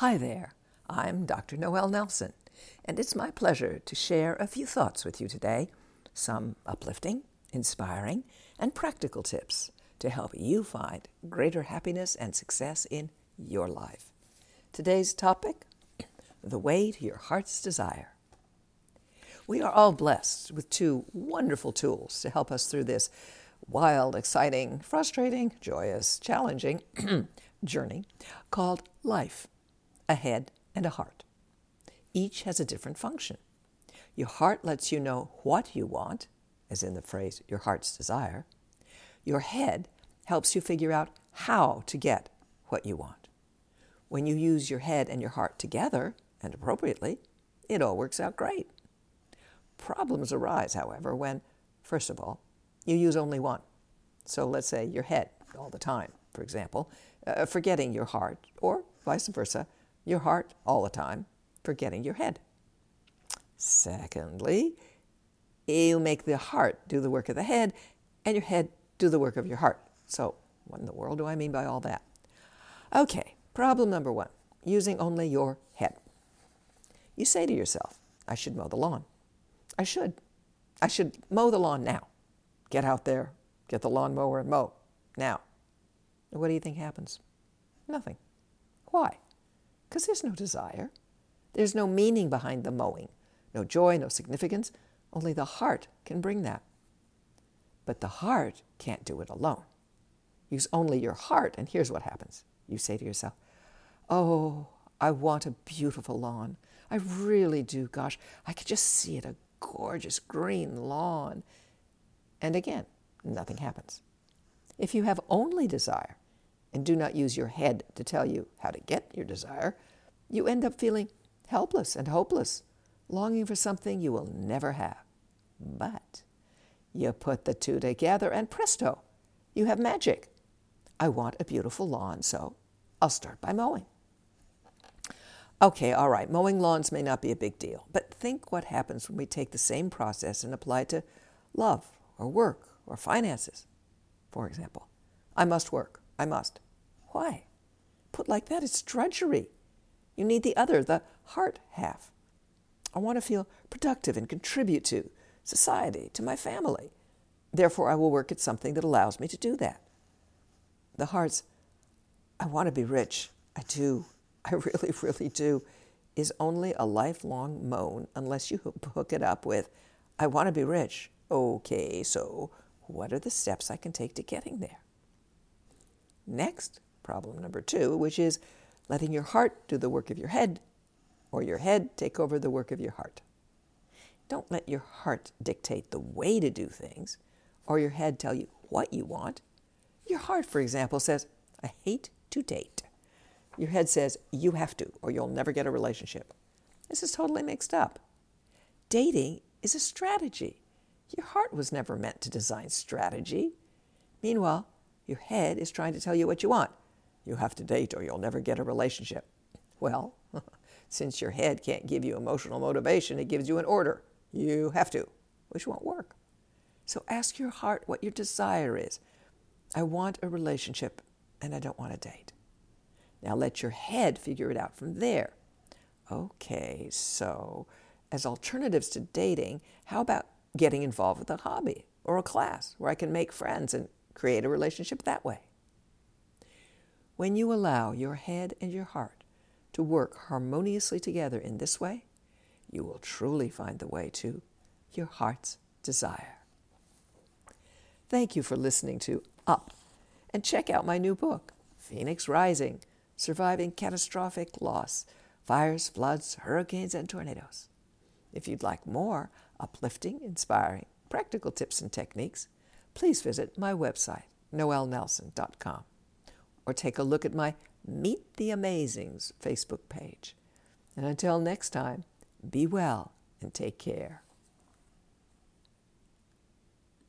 Hi there, I'm Dr. Noelle Nelson, and it's my pleasure to share a few thoughts with you today, some uplifting, inspiring, and practical tips to help you find greater happiness and success in your life. Today's topic the way to your heart's desire. We are all blessed with two wonderful tools to help us through this wild, exciting, frustrating, joyous, challenging journey called life a head, and a heart. Each has a different function. Your heart lets you know what you want, as in the phrase, your heart's desire. Your head helps you figure out how to get what you want. When you use your head and your heart together, and appropriately, it all works out great. Problems arise, however, when, first of all, you use only one. So let's say your head all the time, for example, uh, forgetting your heart, or vice versa, your heart all the time, forgetting your head. Secondly, you make the heart do the work of the head and your head do the work of your heart. So, what in the world do I mean by all that? Okay, problem number one using only your head. You say to yourself, I should mow the lawn. I should. I should mow the lawn now. Get out there, get the lawnmower and mow now. What do you think happens? Nothing. Why? Because there's no desire. There's no meaning behind the mowing, no joy, no significance. Only the heart can bring that. But the heart can't do it alone. Use only your heart, and here's what happens. You say to yourself, Oh, I want a beautiful lawn. I really do. Gosh, I could just see it a gorgeous green lawn. And again, nothing happens. If you have only desire, and do not use your head to tell you how to get your desire, you end up feeling helpless and hopeless, longing for something you will never have. But you put the two together, and presto, you have magic. I want a beautiful lawn, so I'll start by mowing. Okay, all right, mowing lawns may not be a big deal, but think what happens when we take the same process and apply it to love or work or finances. For example, I must work. I must. Why? Put like that, it's drudgery. You need the other, the heart half. I want to feel productive and contribute to society, to my family. Therefore, I will work at something that allows me to do that. The heart's, I want to be rich. I do. I really, really do. Is only a lifelong moan unless you hook it up with, I want to be rich. Okay, so what are the steps I can take to getting there? Next, problem number two, which is letting your heart do the work of your head or your head take over the work of your heart. Don't let your heart dictate the way to do things or your head tell you what you want. Your heart, for example, says, I hate to date. Your head says, you have to, or you'll never get a relationship. This is totally mixed up. Dating is a strategy. Your heart was never meant to design strategy. Meanwhile, your head is trying to tell you what you want. You have to date or you'll never get a relationship. Well, since your head can't give you emotional motivation, it gives you an order. You have to, which won't work. So ask your heart what your desire is. I want a relationship and I don't want to date. Now let your head figure it out from there. Okay, so as alternatives to dating, how about getting involved with a hobby or a class where I can make friends and create a relationship that way? When you allow your head and your heart to work harmoniously together in this way, you will truly find the way to your heart's desire. Thank you for listening to Up, and check out my new book, Phoenix Rising Surviving Catastrophic Loss Fires, Floods, Hurricanes, and Tornadoes. If you'd like more uplifting, inspiring, practical tips and techniques, please visit my website, noellenelson.com or take a look at my Meet the Amazings Facebook page. And until next time, be well and take care.